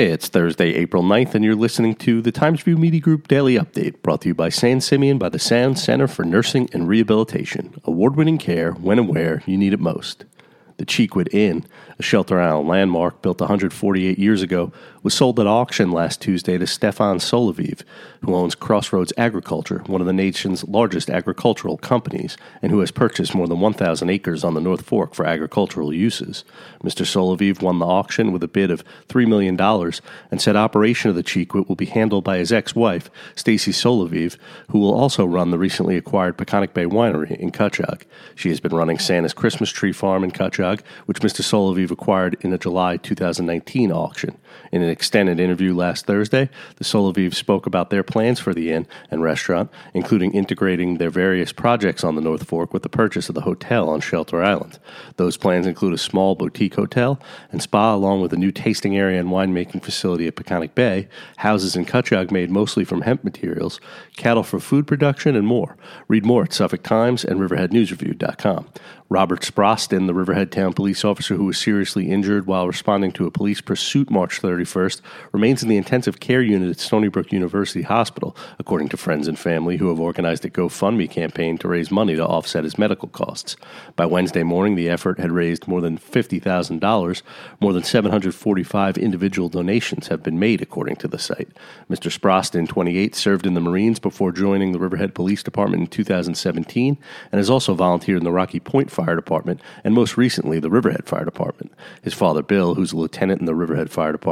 It's Thursday, April 9th, and you're listening to the Times Review Media Group Daily Update, brought to you by San Simeon by the Sound Center for Nursing and Rehabilitation. Award winning care when and where you need it most. The Chequit Inn, a Shelter Island landmark built 148 years ago, was sold at auction last Tuesday to Stefan Soloviev, who owns Crossroads Agriculture, one of the nation's largest agricultural companies, and who has purchased more than 1,000 acres on the North Fork for agricultural uses. Mr. Soloviev won the auction with a bid of $3 million and said operation of the Chequit will be handled by his ex wife, Stacey Soloviev, who will also run the recently acquired Peconic Bay Winery in Cutchogue. She has been running Santa's Christmas Tree Farm in Which Mr. Soloviev acquired in a July 2019 auction. In an extended interview last Thursday, the Soloviev spoke about their plans for the inn and restaurant, including integrating their various projects on the North Fork with the purchase of the hotel on Shelter Island. Those plans include a small boutique hotel and spa, along with a new tasting area and winemaking facility at Peconic Bay, houses in Cutchogue made mostly from hemp materials, cattle for food production, and more. Read more at Suffolk Times and RiverheadNewsReview.com. Robert Sproston, the Riverhead Town police officer who was seriously injured while responding to a police pursuit March 31st, remains in the intensive care unit at Stony Brook University Hospital, according to friends and family who have organized a GoFundMe campaign to raise money to offset his medical costs. By Wednesday morning, the effort had raised more than $50,000. More than 745 individual donations have been made, according to the site. Mr. Sproston, 28, served in the Marines before joining the Riverhead Police Department in 2017 and has also volunteered in the Rocky Point Fire Department and most recently the Riverhead Fire Department. His father, Bill, who's a lieutenant in the Riverhead Fire Department,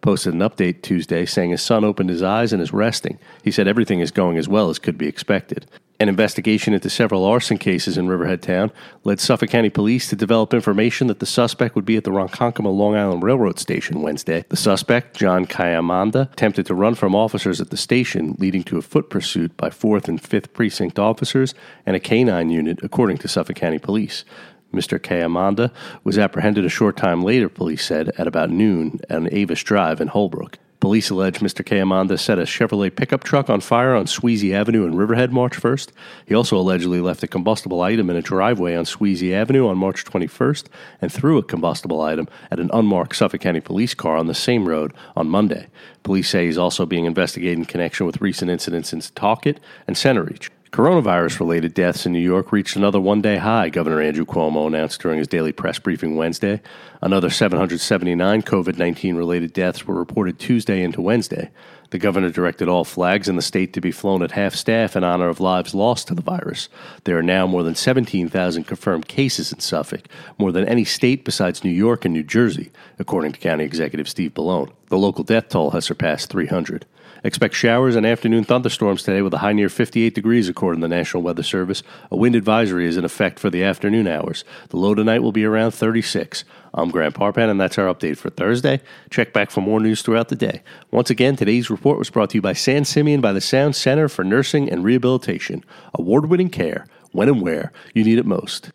posted an update Tuesday saying his son opened his eyes and is resting. He said everything is going as well as could be expected. An investigation into several arson cases in Riverhead Town led Suffolk County Police to develop information that the suspect would be at the Ronkonkoma Long Island Railroad Station Wednesday. The suspect, John Kayamanda, attempted to run from officers at the station, leading to a foot pursuit by 4th and 5th Precinct officers and a canine unit, according to Suffolk County Police. Mr. Kayamanda was apprehended a short time later, police said, at about noon on Avis Drive in Holbrook. Police allege Mr. Kayamanda set a Chevrolet pickup truck on fire on Sweezy Avenue in Riverhead March 1st. He also allegedly left a combustible item in a driveway on Sweezy Avenue on March 21st and threw a combustible item at an unmarked Suffolk County police car on the same road on Monday. Police say he's also being investigated in connection with recent incidents in Talcott and Centereach. Coronavirus related deaths in New York reached another one day high, Governor Andrew Cuomo announced during his daily press briefing Wednesday. Another 779 COVID 19 related deaths were reported Tuesday into Wednesday. The governor directed all flags in the state to be flown at half staff in honor of lives lost to the virus. There are now more than 17,000 confirmed cases in Suffolk, more than any state besides New York and New Jersey, according to County Executive Steve Bellone. The local death toll has surpassed 300. Expect showers and afternoon thunderstorms today with a high near 58 degrees, according to the National Weather Service. A wind advisory is in effect for the afternoon hours. The low tonight will be around 36. I'm Grant Parpan, and that's our update for Thursday. Check back for more news throughout the day. Once again, today's report was brought to you by San Simeon by the Sound Center for Nursing and Rehabilitation. Award winning care when and where you need it most.